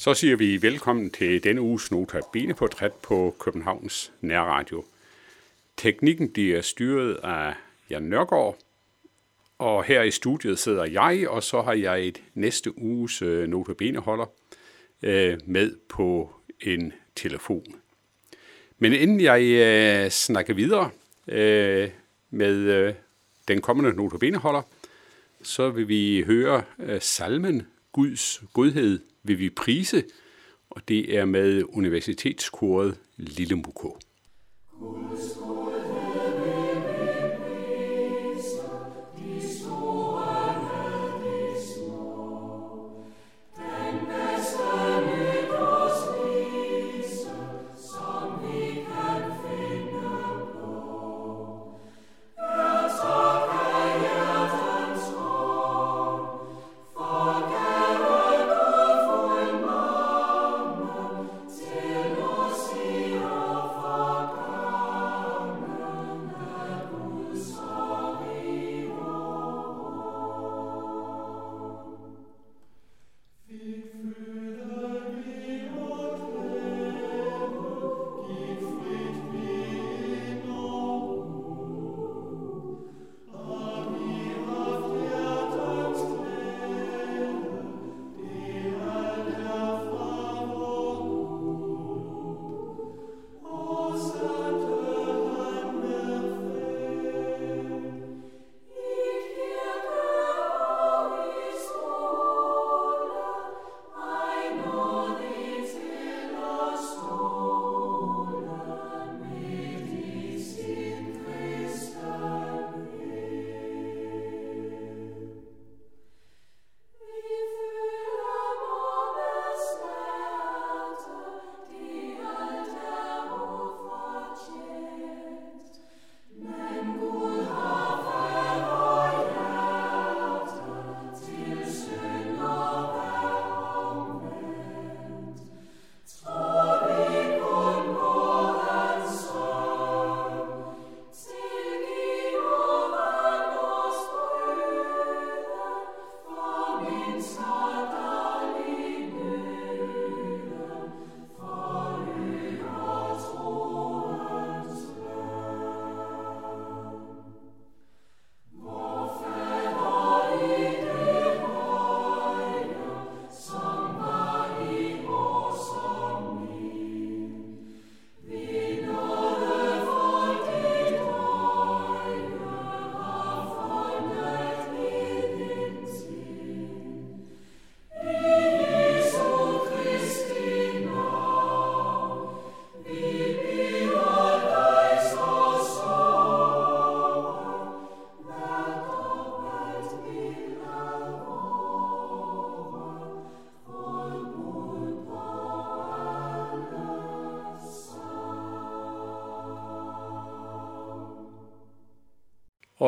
Så siger vi velkommen til denne uges Nota Bene-portræt på Københavns Nærradio. Teknikken bliver styret af Jan Nørgaard, og her i studiet sidder jeg, og så har jeg et næste uges øh, Nota Bene-holder øh, med på en telefon. Men inden jeg øh, snakker videre øh, med øh, den kommende Nota Bene-holder, så vil vi høre øh, salmen Guds godhed vil vi prise, og det er med universitetskoret Lille Muko.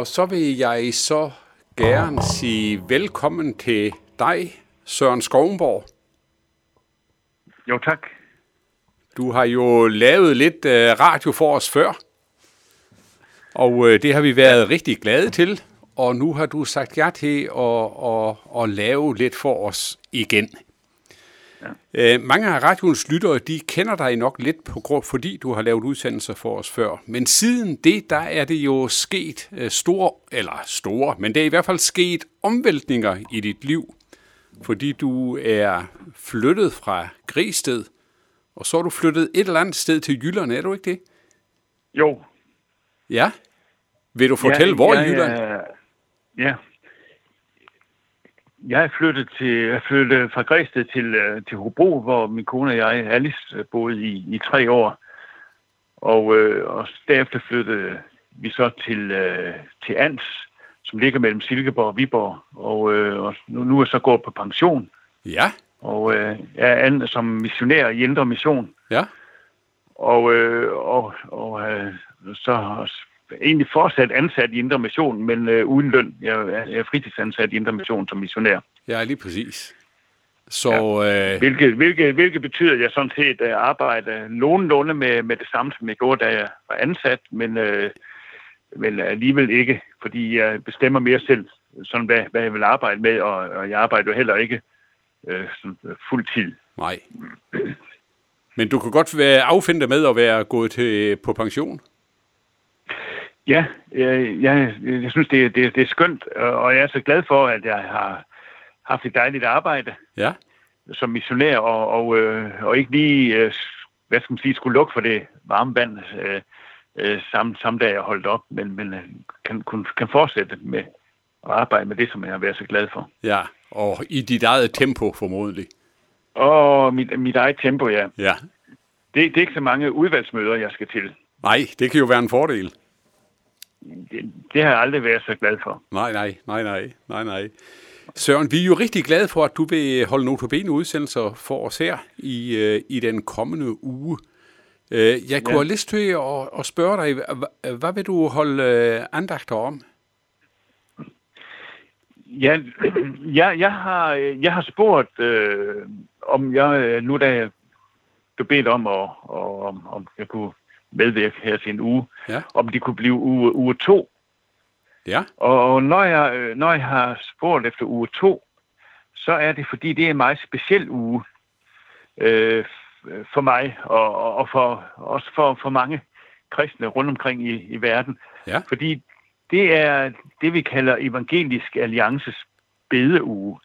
Og så vil jeg så gerne sige velkommen til dig, Søren Skovnborg. Jo, tak. Du har jo lavet lidt uh, radio for os før, og uh, det har vi været rigtig glade til. Og nu har du sagt ja til at, at, at lave lidt for os igen. Ja. Øh, mange af radioens lyttere, de kender dig nok lidt på grund, fordi du har lavet udsendelser for os før. Men siden det, der er det jo sket øh, store, eller store, men det er i hvert fald sket omvæltninger i dit liv. Fordi du er flyttet fra Gristed, og så er du flyttet et eller andet sted til Jylland, er du ikke det? Jo. Ja? Vil du fortælle, ja, hvor i Jylland? Ja, jeg er flyttet, til, jeg flyttet fra Græsted til, øh, til Hobro, hvor min kone og jeg, Alice, øh, boede i, i tre år. Og, øh, og derefter flyttede vi så til, øh, til Ans, som ligger mellem Silkeborg og Viborg. Og, øh, og nu, nu er jeg så gået på pension. Ja. Og øh, jeg er an, som missionær i Indre Mission. Ja. Og, øh, og, og øh, så egentlig fortsat ansat i Indre Mission, men øh, uden løn. Jeg er, jeg er fritidsansat i Indre Mission som missionær. Ja, lige præcis. Så, ja. øh... hvilket, hvilket, hvilket betyder, at jeg sådan set øh, arbejder nogenlunde med, med det samme, som jeg gjorde, da jeg var ansat, men, øh, men alligevel ikke, fordi jeg bestemmer mere selv, sådan hvad, hvad jeg vil arbejde med, og, og jeg arbejder jo heller ikke øh, sådan fuld tid Nej. Men du kan godt være affinde med at være gået til, på pension? Ja, jeg, jeg, jeg synes, det, det, det er skønt, og jeg er så glad for, at jeg har haft et dejligt arbejde Ja. som missionær, og, og, øh, og ikke lige, øh, hvad skal man sige, skulle lukke for det varme vand øh, samme, samme dag, jeg holdt op, men, men kan, kun, kan fortsætte med at arbejde med det, som jeg har været så glad for. Ja, og i dit eget tempo formodentlig. Og mit, mit eget tempo, ja. Ja. Det, det er ikke så mange udvalgsmøder, jeg skal til. Nej, det kan jo være en fordel. Det, det har jeg aldrig været så glad for. Nej, nej, nej, nej, nej, nej. Søren, vi er jo rigtig glade for, at du vil holde notabene udsendelser for os her i, øh, i den kommende uge. Øh, jeg kunne Ja. have lyst til at, at spørge dig, hvad, vil du holde øh, andagter om? Ja, jeg, jeg, har, jeg har spurgt, øh, om jeg, øh, nu da jeg blev bedt om, at, og, om, om jeg kunne medvirke her til en uge, Ja. om det kunne blive uge, uge to. Ja, Og når jeg, øh, når jeg har spurgt efter uge to, så er det fordi, det er en meget speciel uge øh, for mig, og, og- og for, også for, for mange kristne rundt omkring i, i verden. Ja. Fordi det er det, vi kalder Evangelisk Alliances bedeuge.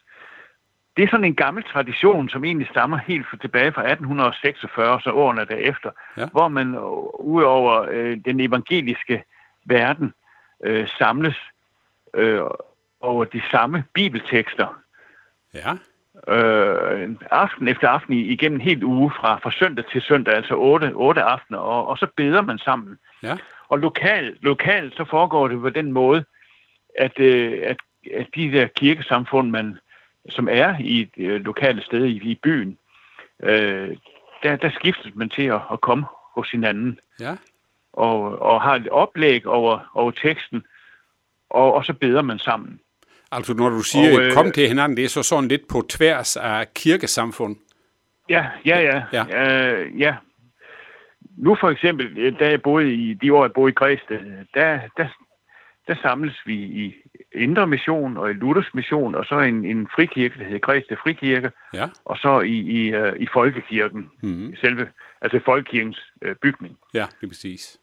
Det er sådan en gammel tradition, som egentlig stammer helt tilbage fra 1846, så årene derefter, Ja. hvor man øh, udover øh, den evangeliske verden øh, samles øh, over de samme bibeltekster ja, øh, aften efter aften i- igennem en hel uge fra, fra søndag til søndag, altså otte, otte aftener, og, og så beder man sammen. ja, Og lokalt, lokalt så foregår det på den måde, at, øh, at, at de der kirkesamfund, man, som er i et øh, lokale sted i, i byen, øh, der, der skiftes man til at, at komme hos hinanden ja, og, og har et oplæg over, over teksten, og, og så beder man sammen. Altså når du siger, Og, øh, kom til hinanden, det er så sådan lidt på tværs af kirkesamfund. Ja, ja, ja. Ja. Ja. Øh, ja. Nu for eksempel, øh, da jeg boede i de år, jeg boede i Græsted, der, der, der samles vi i Indre Mission og i Luthers Mission, og så en, en frikirke, der hedder Græsted Frikirke, Ja, og så i, i, øh, i Folkekirken, Mhm. selve, altså Folkekirkens øh, bygning. ja, det er præcis.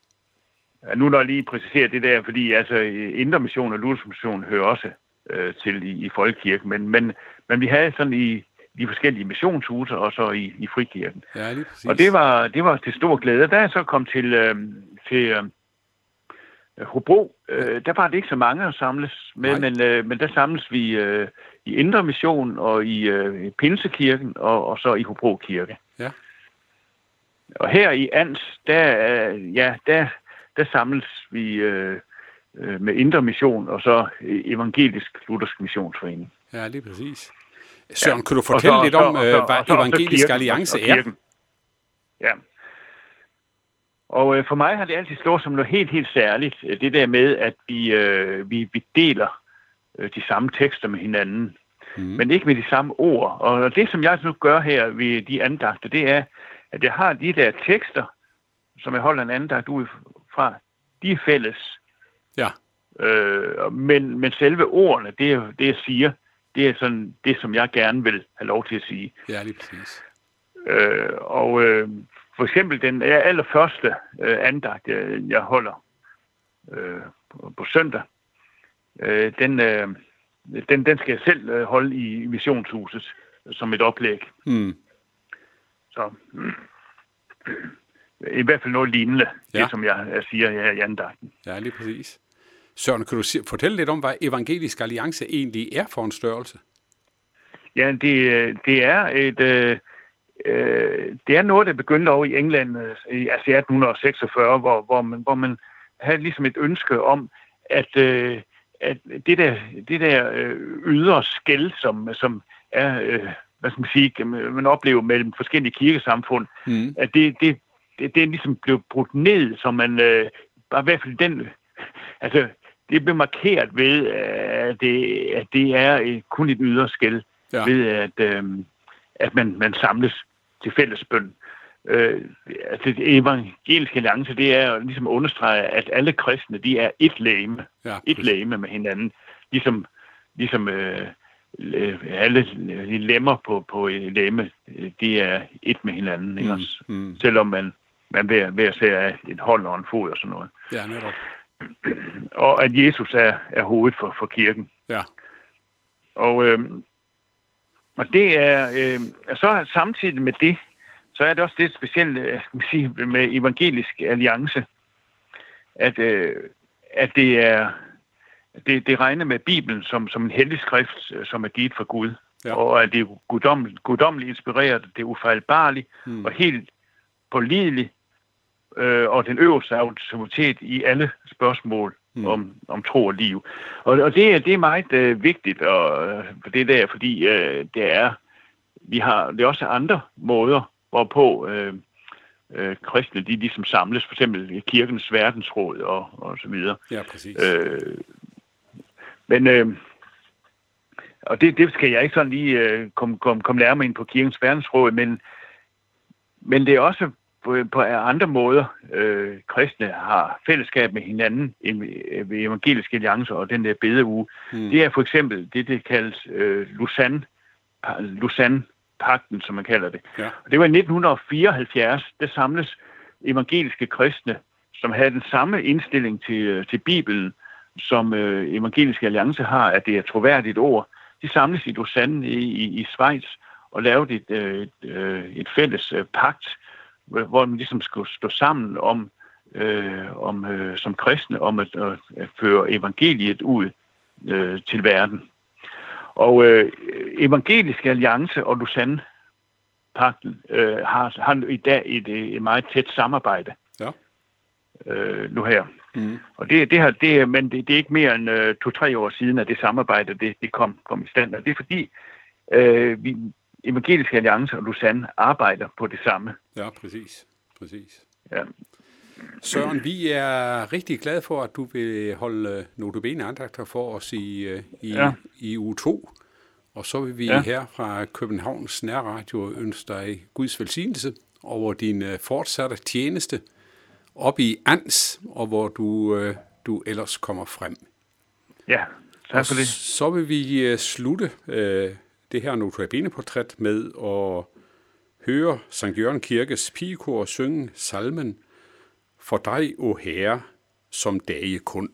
Ja, nu når jeg lige præciserer det der, fordi altså Indre Mission og Luthers Mission hører også øh, til i, i Folkekirken, men, men, men vi havde sådan i de forskellige missionshuse og så i, i Frikirken. Ja, lige præcis. Og det var, det var til stor glæde. Da jeg så kom til, øh, til øh, Hobro, øh, der var det ikke så mange at samles med, Nej. men, øh, men der samles vi øh, i Indre Mission og i øh, Pinsekirken og, og så i Hobro Kirke. Ja. Og her i Ans, der, øh, ja, der, der samles vi øh, øh, med Indre Mission og så Evangelisk Luthersk Missionsforening. Ja, lige præcis. Søren, kan du Og fortælle så- lidt så- om, så- øh, hvad så- så Evangelisk kirken, Alliance er? Ja. Og øh, for mig har det altid stået som noget helt, helt særligt, øh, det der med, at vi, øh, vi, vi deler øh, de samme tekster med hinanden, Mm. men ikke med de samme ord. Og det, som jeg nu gør her ved de andagter, det er, at jeg har de der tekster, som jeg holder en andagt ud fra, de er fælles. Ja, Øh, men, men selve ordene, det, er- det jeg siger, det er sådan det, som jeg gerne vil have lov til at sige. ja, lige præcis. Øh, og øh, for eksempel den allerførste øh, andagt, øh, jeg holder øh, på, på søndag, øh, den, øh, den, den skal jeg selv øh, holde i missionshuset som et oplæg. Mm. Så mm, i hvert fald noget lignende, ja. Det som jeg, jeg siger her i andagten. Ja, lige præcis. Søren, kan du fortælle lidt om, hvad Evangelisk Alliance egentlig er for en størrelse? Ja, det, øh, det er et... Øh, øh, det er noget, der begyndte over i England øh, i altså i 1846, hvor, hvor, man, hvor man havde ligesom et ønske om, at, øh, at det der, det der øh, ydre skæld, som, som er, øh, hvad skal man sige, man oplever mellem forskellige kirkesamfund, Mm. at det, det, det, det er ligesom blevet brudt ned, så man, øh, bare i hvert fald den, altså det blev markeret ved, at det, at det er øh, kun et ydre skæld Ja. ved at, øh, at man, man samles til fælles bøn. Øh, altså det evangeliske alliance, det er ligesom at understrege, at alle kristne, de er et lægeme, Ja, et lægeme med hinanden. Ligesom, ligesom øh, øh, alle lemmer på, på lemme, de er et med hinanden, ikke? Mm, mm. selvom man, man hver, hver ser af et hold og en fod og sådan noget. Ja, netop. Og at Jesus er, er hovedet for, for kirken. Ja. Og, øh, og det er, øh, så samtidig med det, så er det også det specielle øh, sige, med evangelisk alliance, at, øh, at det er det, det regner med Bibelen som, som en hellig skrift, øh, som er givet fra Gud, ja. og at det er guddommeligt, guddommeligt inspireret, det er ufejlbarligt hmm. og helt pålideligt, øh, og den øverste autoritet i alle spørgsmål hmm. om, om tro og liv. Og, og det, det er meget øh, vigtigt og, øh, for det der, fordi øh, det er vi har det er også andre måder, hvorpå øh, øh, kristne de ligesom samles, for eksempel kirkens verdensråd og, og så videre. Ja, præcis. Øh, men, øh, og det, det skal jeg ikke sådan lige øh, komme kom, kom nærmere ind på kirkens verdensråd, men, men det er også på, på andre måder, øh, kristne har fællesskab med hinanden ved evangeliske alliancer og den der bedeuge. Mm. Det er for eksempel det, det kaldes øh, Lausanne, Lausanne pakten, som man kalder det. Ja. Og det var i 1974, der samles evangeliske kristne, som havde den samme indstilling til, øh, til Bibelen, som øh, evangeliske alliance har, at det er troværdigt ord. De samles i Lausanne i, i, i Schweiz og lavede et, øh, et, øh, et fælles øh, pagt, hvor man ligesom skulle stå sammen om, øh, om øh, som kristne om at, at føre evangeliet ud øh, til verden. Og øh, Evangeliske Alliance og Lausanne-pakten øh, har, har i dag et, et meget tæt samarbejde. Ja. Øh, nu her. Mm. Og det, det, har, det, men det, det er ikke mere end øh, to-tre år siden, at det samarbejde det, det kom, kom i stand. Og det er fordi, øh, vi, Evangeliske Alliance og Lausanne arbejder på det samme. Ja, præcis. præcis. Ja. Søren, vi er rigtig glade for, at du vil holde notabene andagter for os i, øh, i, ja. i uge 2. Og så vil vi ja. her fra Københavns Nærradio ønske dig Guds velsignelse over din øh, fortsatte tjeneste op i Ans, og hvor du, øh, du ellers kommer frem. Ja, tak for det. så vil vi slutte øh, det her notabene-portræt med at høre Sankt Jørgen Kirkes pigekor synge salmen for dig, o Herre, som dage kun.